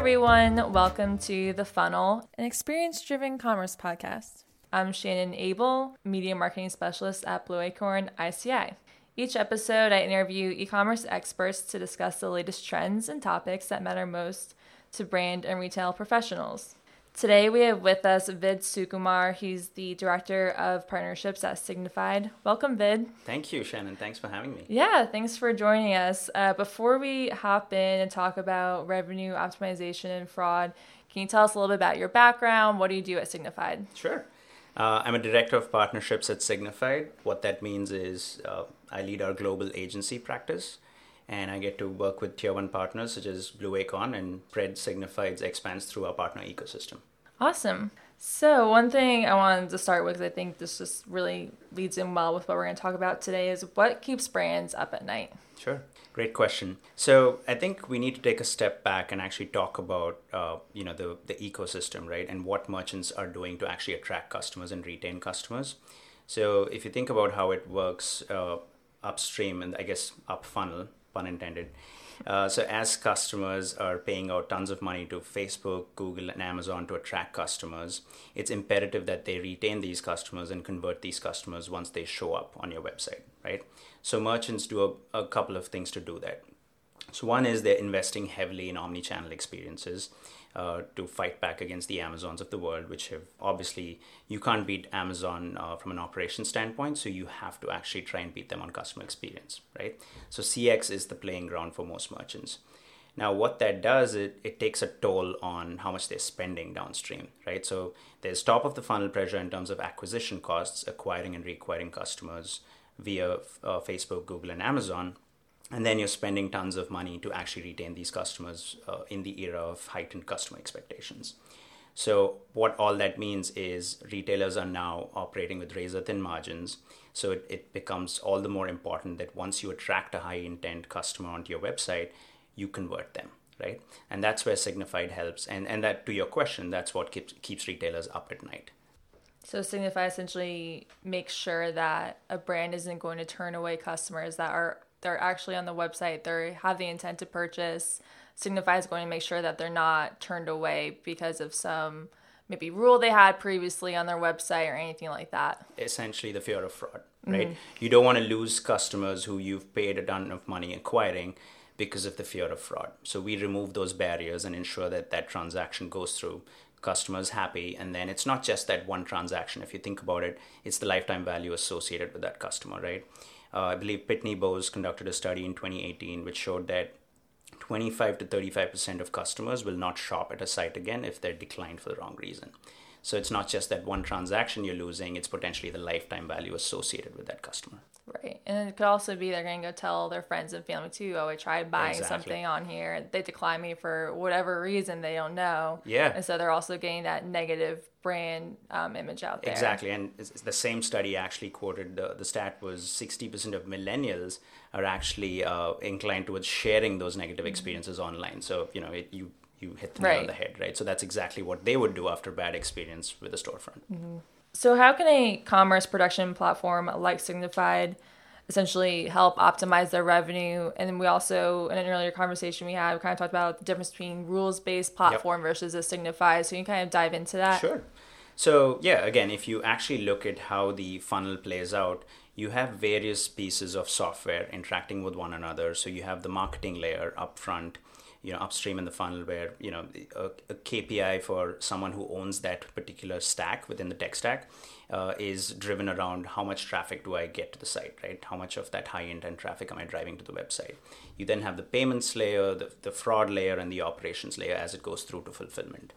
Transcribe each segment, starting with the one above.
everyone. Welcome to The Funnel, an experience driven commerce podcast. I'm Shannon Abel, Media Marketing Specialist at Blue Acorn ICI. Each episode, I interview e commerce experts to discuss the latest trends and topics that matter most to brand and retail professionals. Today, we have with us Vid Sukumar. He's the Director of Partnerships at Signifyd. Welcome, Vid. Thank you, Shannon. Thanks for having me. Yeah, thanks for joining us. Uh, before we hop in and talk about revenue optimization and fraud, can you tell us a little bit about your background? What do you do at Signifyd? Sure. Uh, I'm a director of partnerships at Signifyd. What that means is uh, I lead our global agency practice, and I get to work with tier one partners such as Blue Acorn and Pred Signifyd expands through our partner ecosystem. Awesome. So, one thing I wanted to start with, I think this just really leads in well with what we're going to talk about today, is what keeps brands up at night? Sure. Great question. So I think we need to take a step back and actually talk about uh, you know the the ecosystem, right, and what merchants are doing to actually attract customers and retain customers. So if you think about how it works uh, upstream and I guess up funnel, pun intended. Uh, so as customers are paying out tons of money to Facebook, Google, and Amazon to attract customers, it's imperative that they retain these customers and convert these customers once they show up on your website, right? So merchants do a, a couple of things to do that. So one is they're investing heavily in omni-channel experiences uh, to fight back against the Amazons of the world, which have obviously you can't beat Amazon uh, from an operation standpoint, so you have to actually try and beat them on customer experience, right? So CX is the playing ground for most merchants. Now, what that does, it, it takes a toll on how much they're spending downstream, right? So there's top of the funnel pressure in terms of acquisition costs, acquiring and reacquiring customers via uh, Facebook, Google, and Amazon and then you're spending tons of money to actually retain these customers uh, in the era of heightened customer expectations. So, what all that means is retailers are now operating with razor thin margins. So, it, it becomes all the more important that once you attract a high intent customer onto your website, you convert them, right? And that's where Signifyd helps. And, and that, to your question, that's what keeps, keeps retailers up at night. So Signifyd essentially makes sure that a brand isn't going to turn away customers that are they're actually on the website, they have the intent to purchase. Signifyd is going to make sure that they're not turned away because of some maybe rule they had previously on their website or anything like that. Essentially, the fear of fraud, right? Mm-hmm. You don't want to lose customers who you've paid a ton of money acquiring because of the fear of fraud. So we remove those barriers and ensure that that transaction goes through customers happy and then it's not just that one transaction if you think about it it's the lifetime value associated with that customer right uh, I believe Pitney Bowes conducted a study in 2018 which showed that 25 to 35% of customers will not shop at a site again if they're declined for the wrong reason. So it's not just that one transaction you're losing, it's potentially the lifetime value associated with that customer. Right. And it could also be they're going to go tell their friends and family too, oh, I tried buying exactly. something on here. They decline me for whatever reason they don't know. Yeah. And so they're also getting that negative brand um, image out there. Exactly. And the same study actually quoted the, the stat was 60% of millennials are actually uh, inclined towards sharing those negative mm-hmm. experiences mm-hmm. online. So, you know, it, you you hit the nail right. on the head, right? So that's exactly what they would do after bad experience with a storefront. Mm-hmm. So how can a commerce production platform like Signifyd essentially help optimize their revenue? And then we also, in an earlier conversation we had, we kind of talked about the difference between rules-based platform yep. versus a Signifyd. So you can kind of dive into that. Sure. So yeah, again, if you actually look at how the funnel plays out, you have various pieces of software interacting with one another. So you have the marketing layer up front you know upstream in the funnel where you know a, a KPI for someone who owns that particular stack within the tech stack uh, is driven around how much traffic do I get to the site, right? How much of that high intent traffic am I driving to the website? You then have the payments layer, the, the fraud layer, and the operations layer as it goes through to fulfillment.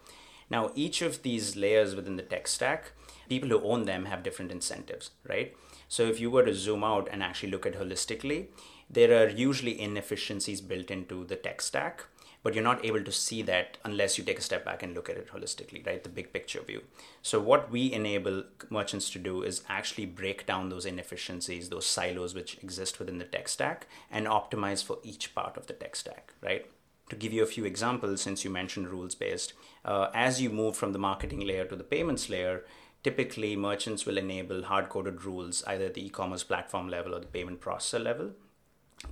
Now, each of these layers within the tech stack, people who own them have different incentives, right? So if you were to zoom out and actually look at holistically, there are usually inefficiencies built into the tech stack but you're not able to see that unless you take a step back and look at it holistically, right? The big picture view. So, what we enable merchants to do is actually break down those inefficiencies, those silos which exist within the tech stack, and optimize for each part of the tech stack, right? To give you a few examples, since you mentioned rules based, uh, as you move from the marketing layer to the payments layer, typically merchants will enable hard coded rules either at the e commerce platform level or the payment processor level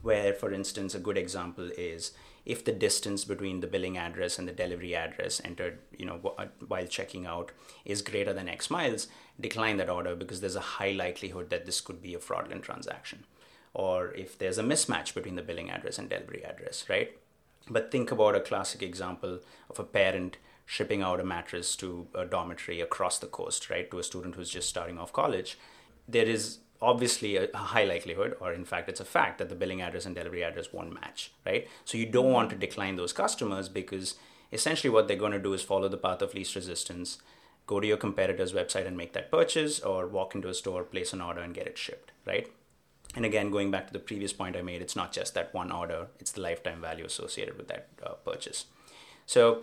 where, for instance, a good example is if the distance between the billing address and the delivery address entered, you know, uh, while checking out is greater than X miles, decline that order because there's a high likelihood that this could be a fraudulent transaction. Or if there's a mismatch between the billing address and delivery address, right? But think about a classic example of a parent shipping out a mattress to a dormitory across the coast, right, to a student who's just starting off college. There is obviously a high likelihood, or in fact, it's a fact that the billing address and delivery address won't match, right? So you don't want to decline those customers because essentially what they're going to do is follow the path of least resistance, go to your competitor's website and make that purchase, or walk into a store, place an order, and get it shipped, right? And again, going back to the previous point I made, it's not just that one order, it's the lifetime value associated with that uh, purchase. So,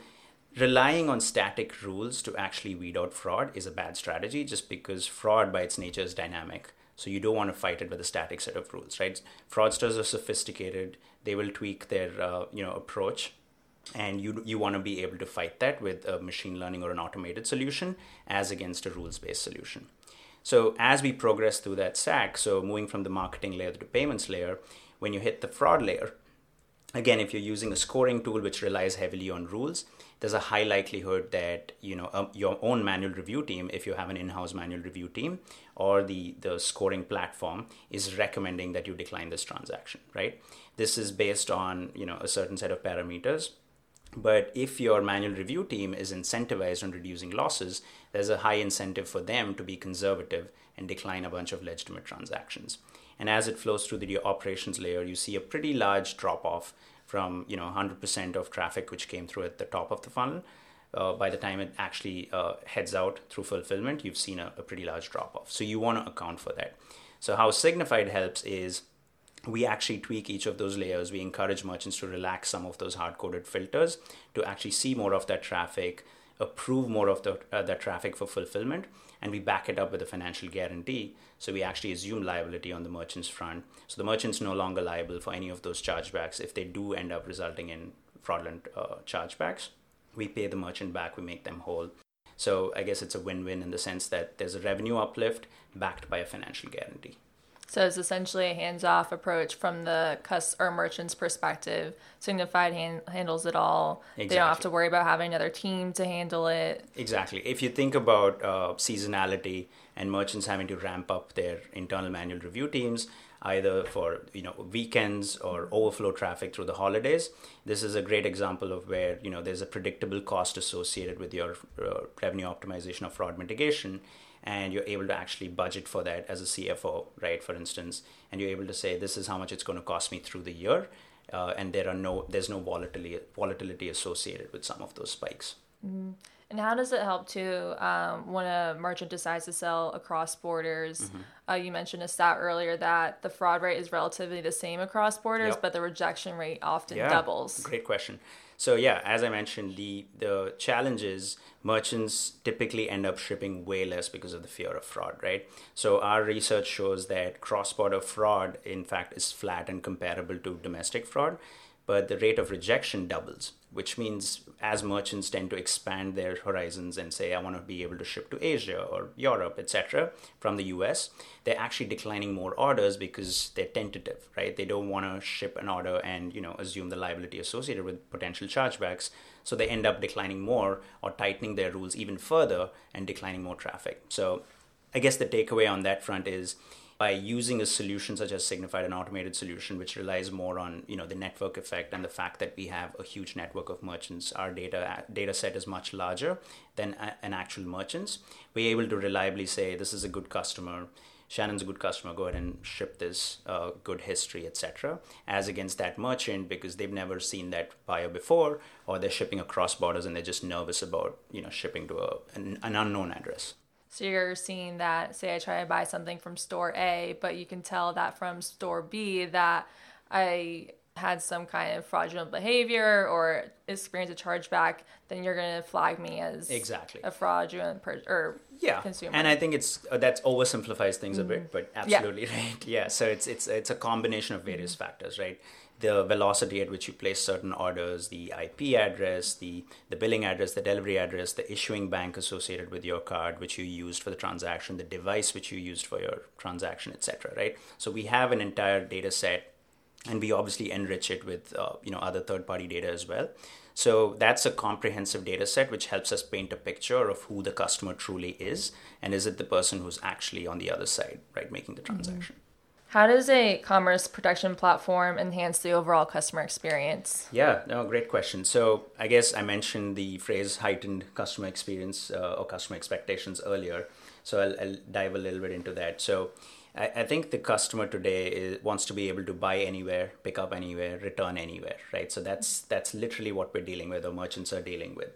relying on static rules to actually weed out fraud is a bad strategy just because fraud by its nature is dynamic. So you don't want to fight it with a static set of rules, right? Fraudsters are sophisticated. They will tweak their uh, you know approach, and you you want to be able to fight that with a machine learning or an automated solution as against a rules based solution. So as we progress through that stack, so moving from the marketing layer to the payments layer, when you hit the fraud layer, again, if you're using a scoring tool which relies heavily on rules, there's a high likelihood that you know um, your own manual review team, if you have an in-house manual review team, or the the scoring platform is recommending that you decline this transaction. Right? This is based on you know a certain set of parameters. But if your manual review team is incentivized on reducing losses, there's a high incentive for them to be conservative and decline a bunch of legitimate transactions. And as it flows through the operations layer, you see a pretty large drop off from you know 100% of traffic which came through at the top of the funnel. Uh, by the time it actually uh, heads out through fulfillment, you've seen a, a pretty large drop off. So you want to account for that. So how signifyd helps is we actually tweak each of those layers. We encourage merchants to relax some of those hard coded filters to actually see more of that traffic, approve more of the, uh, that traffic for fulfillment, and we back it up with a financial guarantee. So we actually assume liability on the merchant's front. So the merchant's no longer liable for any of those chargebacks if they do end up resulting in fraudulent uh, chargebacks. We pay the merchant back, we make them whole. So I guess it's a win win in the sense that there's a revenue uplift backed by a financial guarantee. So it's essentially a hands-off approach from the cus or merchant's perspective. Signifyd hand- handles it all. Exactly. They don't have to worry about having another team to handle it. Exactly. If you think about uh, seasonality and merchants having to ramp up their internal manual review teams, either for you know weekends or overflow traffic through the holidays, this is a great example of where you know there's a predictable cost associated with your uh, revenue optimization or fraud mitigation and you're able to actually budget for that as a CFO, right? For instance, and you're able to say this is how much it's going to cost me through the year, uh, and there are no there's no volatility volatility associated with some of those spikes. Mm-hmm. And how does it help to um, when a merchant decides to sell across borders? Mm-hmm. Uh, you mentioned a stat earlier that the fraud rate is relatively the same across borders, yep. but the rejection rate often yeah, doubles. Great question. So yeah, as I mentioned, the the challenge is merchants typically end up shipping way less because of the fear of fraud, right? So our research shows that cross-border fraud, in fact, is flat and comparable to domestic fraud, but the rate of rejection doubles which means as merchants tend to expand their horizons and say i want to be able to ship to asia or europe etc from the us they're actually declining more orders because they're tentative right? They don't want to ship an order and you know assume the liability associated with potential chargebacks. So they end up declining more or tightening their rules even further and declining more traffic. So i guess the takeaway on that front is by using a solution such as Signifyd, an automated solution which relies more on you know the network effect and the fact that we have a huge network of merchants, our data data set is much larger than an actual merchants. We're able to reliably say this is a good customer. Shannon's a good customer. Go ahead and ship this uh, good history, etc. As against that merchant because they've never seen that buyer before, or they're shipping across borders and they're just nervous about you know shipping to a, an, an unknown address. So you're seeing that, say, I try to buy something from store A, but you can tell that from store B that I had some kind of fraudulent behavior or experience a chargeback, then you're going to flag me as exactly a fraudulent per- or yeah. consumer. And I think it's uh, that oversimplifies things mm-hmm. a bit, but absolutely yeah. right. Yeah. So it's it's it's a combination of various mm-hmm. factors, right? The velocity at which you place certain orders, the IP address, the, the billing address, the delivery address, the issuing bank associated with your card, which you used for the transaction, the device which you used for your transaction, etc. Right? So we have an entire data set and we obviously enrich it with uh, you know other third party data as well so that's a comprehensive data set which helps us paint a picture of who the customer truly is and is it the person who's actually on the other side right making the transaction mm-hmm. How does a commerce protection platform enhance the overall customer experience? Yeah, no, great question. So I guess I mentioned the phrase heightened customer experience uh, or customer expectations earlier. So I'll, I'll, dive a little bit into that. So I, I think the customer today is, wants to be able to buy anywhere, pick up anywhere, return anywhere, right? So that's that's literally what we're dealing with, or merchants are dealing with.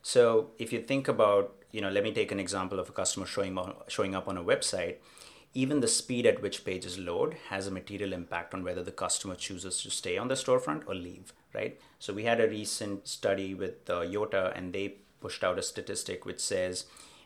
So if you think about, you know, let me take an example of a customer showing showing up on a website even the speed at which pages load has a material impact on whether the customer chooses to stay on the storefront or leave, right? So we had a recent study with uh, Yottaa and they pushed out a statistic which says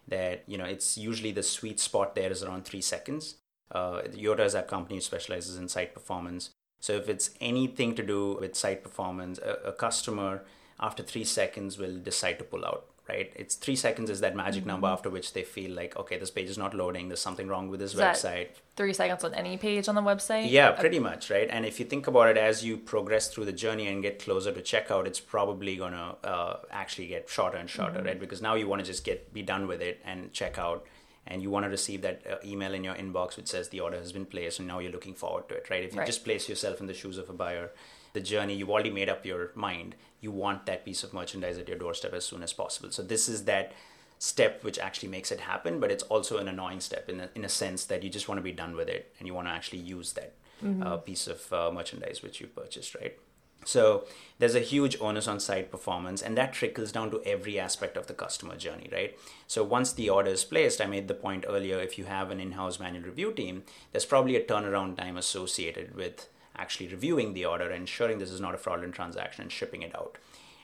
that, you know, it's usually the sweet spot there is around three seconds. Uh, Yottaa is a company who specializes in site performance. So if it's anything to do with site performance, a, a customer after three seconds will decide to pull out right? It's three seconds is that magic mm-hmm. number after which they feel like, okay, this page is not loading. There's something wrong with this is website. Three seconds on any page on the website? Yeah, pretty much, right? And if you think about it, as you progress through the journey and get closer to checkout, it's probably going to uh, actually get shorter and shorter, mm-hmm. right? Because now you want to just get be done with it and check out. And you want to receive that uh, email in your inbox which says the order has been placed, and now you're looking forward to it, right? If you right. just place yourself in the shoes of a buyer, the journey, you've already made up your mind. You want that piece of merchandise at your doorstep as soon as possible. So this is that step which actually makes it happen, but it's also an annoying step in a, in a sense that you just want to be done with it and you want to actually use that mm-hmm. uh, piece of uh, merchandise which you've purchased, right? So there's a huge onus on site performance, and that trickles down to every aspect of the customer journey, right? So once the order is placed, I made the point earlier, if you have an in-house manual review team, there's probably a turnaround time associated with actually reviewing the order, ensuring this is not a fraudulent transaction, and shipping it out.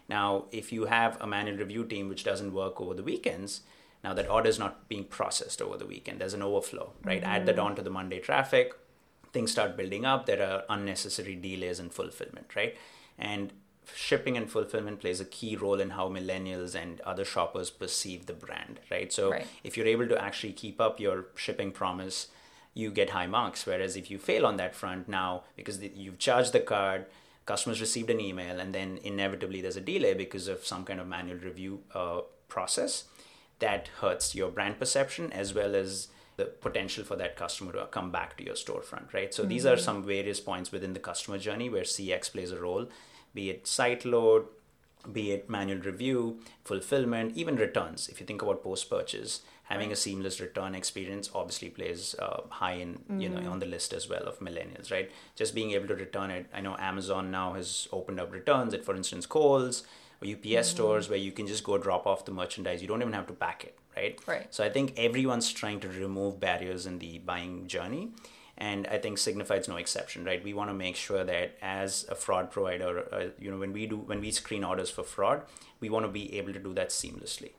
Now, if you have a manual review team which doesn't work over the weekends, now that order is not being processed over the weekend. There's an overflow, right? Mm-hmm. Add that on to the Monday traffic, things start building up. There are unnecessary delays in fulfillment, right? And shipping and fulfillment plays a key role in how millennials and other shoppers perceive the brand, right? So right. if you're able to actually keep up your shipping promise, you get high marks. Whereas if you fail on that front now, because you've charged the card, customers received an email, and then inevitably there's a delay because of some kind of manual review uh, process, that hurts your brand perception as well as the potential for that customer to come back to your storefront, right? So mm-hmm. these are mm-hmm. some various points within the customer journey where CX plays a role, be it site load, be it manual review, fulfillment, even returns. If you think about post purchase, having a seamless return experience obviously plays uh, high in you know mm. on the list as well of millennials right? Just being able to return it. I know amazon now has opened up returns at for instance Kohl's or ups mm-hmm. stores where you can just go drop off the merchandise. You don't even have to pack it right? Right. So i think everyone's trying to remove barriers in the buying journey and i think signifyd is no exception right? We want to make sure that as a fraud provider uh, you know when we do when we screen orders for fraud we want to be able to do that seamlessly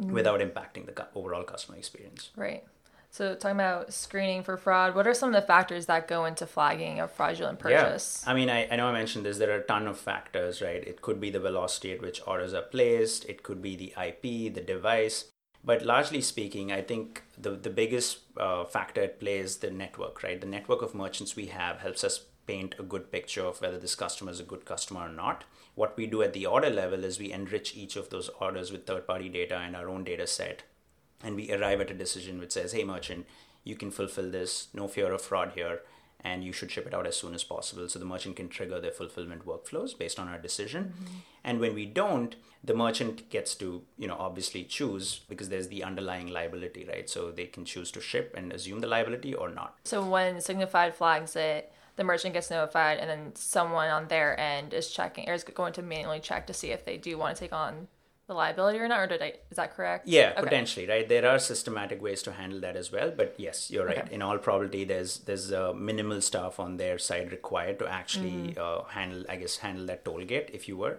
mm-hmm. without impacting the overall customer experience. Right. So, talking about screening for fraud, what are some of the factors that go into flagging a fraudulent purchase? Yeah. I mean, I, I know I mentioned this. There are a ton of factors, right? It could be the velocity at which orders are placed, it could be the IP, the device. But largely speaking, I think the, the biggest uh, factor at play is the network, right? The network of merchants we have helps us paint a good picture of whether this customer is a good customer or not. What we do at the order level is we enrich each of those orders with third party data and our own data set. And we arrive at a decision which says, hey, merchant, you can fulfill this, no fear of fraud here, and you should ship it out as soon as possible. So the merchant can trigger their fulfillment workflows based on our decision. Mm-hmm. And when we don't, the merchant gets to, you know, obviously choose because there's the underlying liability, right? So they can choose to ship and assume the liability or not. So when Signifyd flags it, the merchant gets notified and then someone on their end is checking or is going to manually check to see if they do want to take on the liability or not or did I is that correct? Yeah, okay. potentially, right? There are systematic ways to handle that as well, but yes, you're right. Okay. In all probability there's there's uh, minimal stuff on their side required to actually mm-hmm. uh, handle I guess handle that toll gate if you were.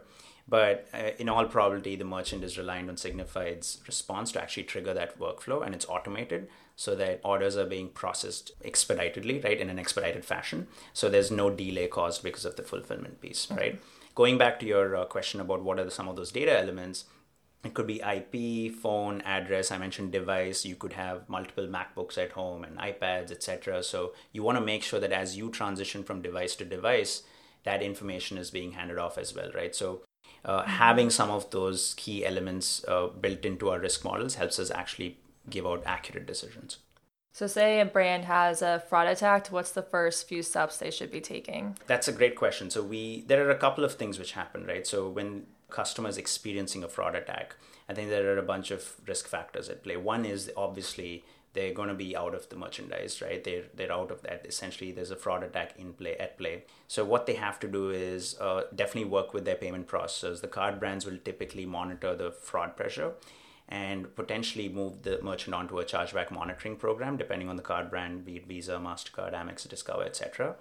But uh, in all probability, the merchant is reliant on Signifyd's response to actually trigger that workflow, and it's automated so that orders are being processed expeditedly, right, in an expedited fashion. So there's no delay caused because of the fulfillment piece, okay. right? Going back to your uh, question about what are the, some of those data elements, it could be IP, phone, address. I mentioned device. You could have multiple MacBooks at home and iPads, etc. So you want to make sure that as you transition from device to device, that information is being handed off as well, right? So uh, mm-hmm. having some of those key elements uh, built into our risk models helps us actually give out accurate decisions. So, say a brand has a fraud attack, what's the first few steps they should be taking? That's a great question. So, we there are a couple of things which happen, right? So, when customers experiencing a fraud attack, I think there are a bunch of risk factors at play. One is obviously they're going to be out of the merchandise, right? They're they're out of that. Essentially, there's a fraud attack in play at play. So what they have to do is uh, definitely work with their payment processors. The card brands will typically monitor the fraud pressure and potentially move the merchant onto a chargeback monitoring program, depending on the card brand, be it Visa, MasterCard, Amex, Discover, etc.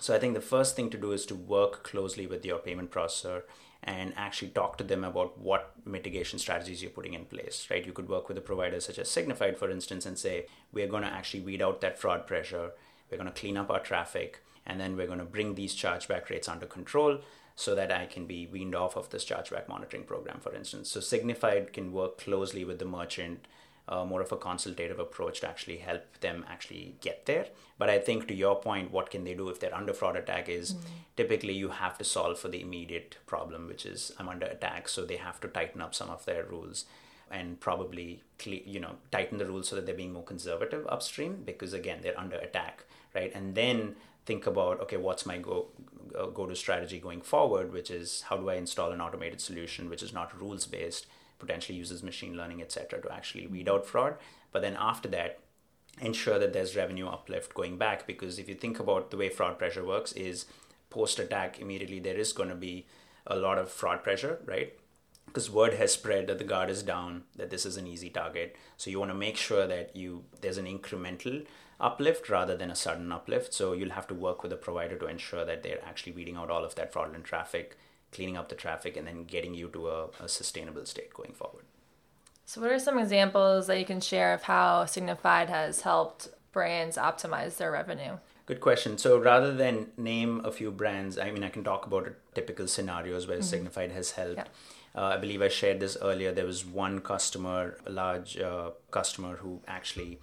So I think the first thing to do is to work closely with your payment processor and actually talk to them about what mitigation strategies you're putting in place, right? You could work with a provider such as Signifyd, for instance, and say, we're going to actually weed out that fraud pressure, we're going to clean up our traffic, and then we're going to bring these chargeback rates under control so that I can be weaned off of this chargeback monitoring program, for instance. So Signifyd can work closely with the merchant, uh, more of a consultative approach to actually help them actually get there. But I think to your point, what can they do if they're under fraud attack is mm-hmm. typically you have to solve for the immediate problem, which is I'm under attack. So they have to tighten up some of their rules and probably you know tighten the rules so that they're being more conservative upstream because again they're under attack right and then think about okay what's my go Uh, go to strategy going forward which is how do i install an automated solution which is not rules based potentially uses machine learning etc to actually weed out fraud. But then after that ensure that there's revenue uplift going back because if you think about the way fraud pressure works is post attack immediately there is going to be a lot of fraud pressure right? Because word has spread that the guard is down that this is an easy target. So you want to make sure that you there's an incremental uplift rather than a sudden uplift. So you'll have to work with the provider to ensure that they're actually weeding out all of that fraudulent traffic, cleaning up the traffic, and then getting you to a, a sustainable state going forward. So, what are some examples that you can share of how Signifyd has helped brands optimize their revenue? Good question. So, rather than name a few brands, I mean, I can talk about typical scenarios where mm-hmm. Signifyd has helped. Yeah. Uh, I believe I shared this earlier. There was one customer, a large uh, customer, who actually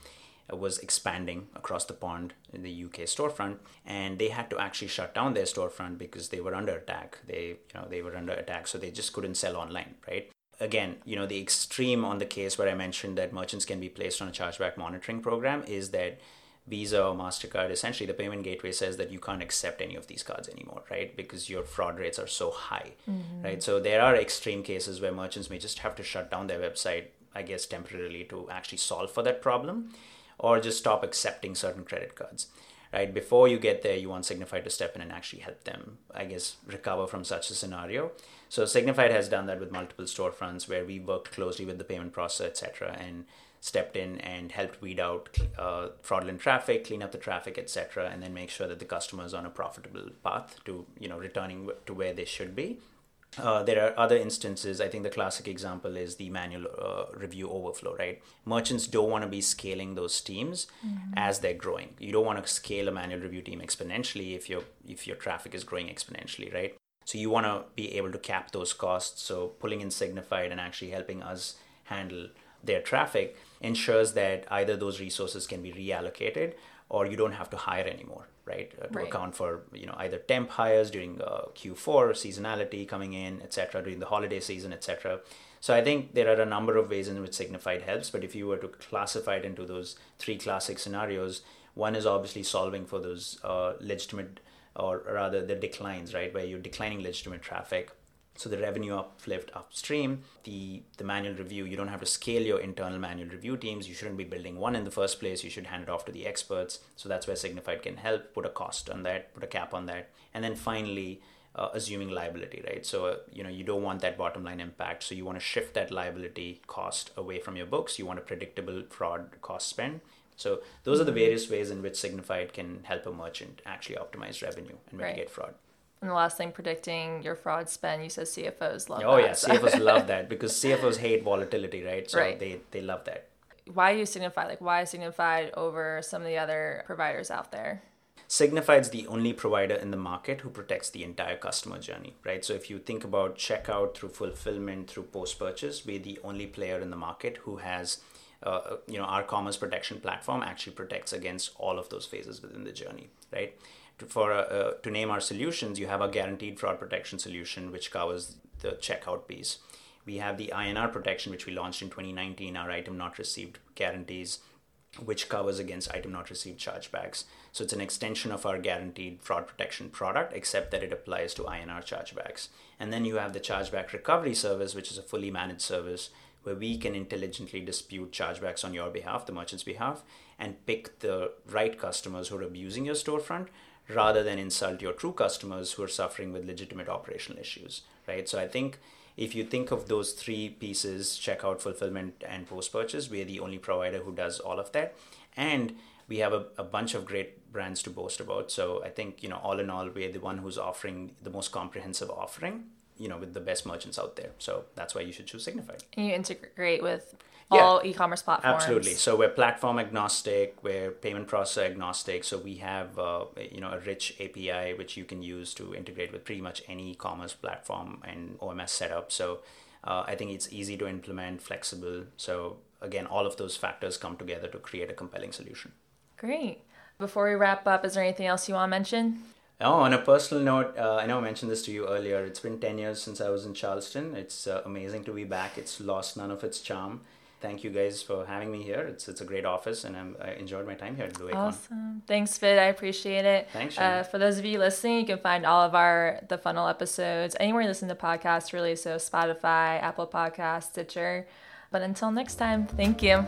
was expanding across the pond in the UK storefront, and they had to actually shut down their storefront because they were under attack. They, you know, they were under attack, so they just couldn't sell online, right? Again, you know, the extreme on the case where I mentioned that merchants can be placed on a chargeback monitoring program is that Visa or MasterCard, essentially the payment gateway says that you can't accept any of these cards anymore, right? Because your fraud rates are so high, mm-hmm. right? So there are extreme cases where merchants may just have to shut down their website, I guess, temporarily to actually solve for that problem or just stop accepting certain credit cards right? Before you get there you want signifyd to step in and actually help them i guess recover from such a scenario. So signifyd has done that with multiple storefronts where we worked closely with the payment processor etc and stepped in and helped weed out uh, fraudulent traffic clean up the traffic etc and then make sure that the customer is on a profitable path to you know returning to where they should be uh, there are other instances. I think the classic example is the manual uh, review overflow, right? Merchants don't want to be scaling those teams mm-hmm. as they're growing. You don't want to scale a manual review team exponentially if your if your traffic is growing exponentially, right? So you want to be able to cap those costs. So pulling in Signifyd and actually helping us handle their traffic ensures that either those resources can be reallocated or you don't have to hire anymore right? Uh, to right. account for you know either temp hires during uh, q4 seasonality coming in etc during the holiday season etc so i think there are a number of ways in which signifyd helps but if you were to classify it into those three classic scenarios one is obviously solving for those uh, legitimate or rather the declines right where you're declining legitimate traffic so the revenue uplift upstream, the the manual review, you don't have to scale your internal manual review teams. You shouldn't be building one in the first place. You should hand it off to the experts. So that's where signifyd can help put a cost on that, put a cap on that, and then finally. Uh, assuming liability, right? So uh, you know you don't want that bottom line impact. So you want to shift that liability cost away from your books. You want a predictable fraud cost spend. So those are the various ways in which signifyd can help a merchant actually optimize revenue and mitigate right. fraud. And the last thing, predicting your fraud spend. You said CFOs love. Oh that, yeah, so. CFOs love that because CFOs hate volatility, right? So right. they they love that. Why use Signifyd? Like why Signifyd over some of the other providers out there? Signifyd is the only provider in the market who protects the entire customer journey, right? So if you think about checkout through fulfillment through post purchase, we're the only player in the market who has, uh, you know, our commerce protection platform actually protects against all of those phases within the journey, right? To, for uh, uh, to name our solutions, you have a guaranteed fraud protection solution which covers the checkout piece. We have the INR protection which we launched in 2019, our item not received guarantees which covers against item not received chargebacks. So it's an extension of our guaranteed fraud protection product, except that it applies to INR chargebacks. And then you have the chargeback recovery service, which is a fully managed service where we can intelligently dispute chargebacks on your behalf, the merchant's behalf, and pick the right customers who are abusing your storefront rather than insult your true customers who are suffering with legitimate operational issues, right? So I think if you think of those three pieces checkout fulfillment and post purchase we're the only provider who does all of that. And we have a, a bunch of great brands to boast about. So i think you know all in all we're the one who's offering the most comprehensive offering you know with the best merchants out there. So that's why you should choose signifyd. And you integrate with all yeah, e-commerce platforms. Absolutely. So we're platform agnostic, we're payment processor agnostic. So we have uh, you know a rich API which you can use to integrate with pretty much any e-commerce platform and OMS setup. So uh, I think it's easy to implement, flexible. So again, all of those factors come together to create a compelling solution. Great. Before we wrap up, is there anything else you want to mention? Oh, on a personal note, uh, I know I mentioned this to you earlier. It's been 10 years since I was in Charleston. It's uh, amazing to be back. It's lost none of its charm thank you guys for having me here. It's it's a great office, and I'm, i enjoyed my time here at Blue Acorn. Awesome. Thanks, Vid. I appreciate it. Thanks. Uh, for those of you listening, you can find all of our the funnel episodes anywhere you listen to podcasts, really. So Spotify, Apple Podcasts, Stitcher. But until next time, thank you.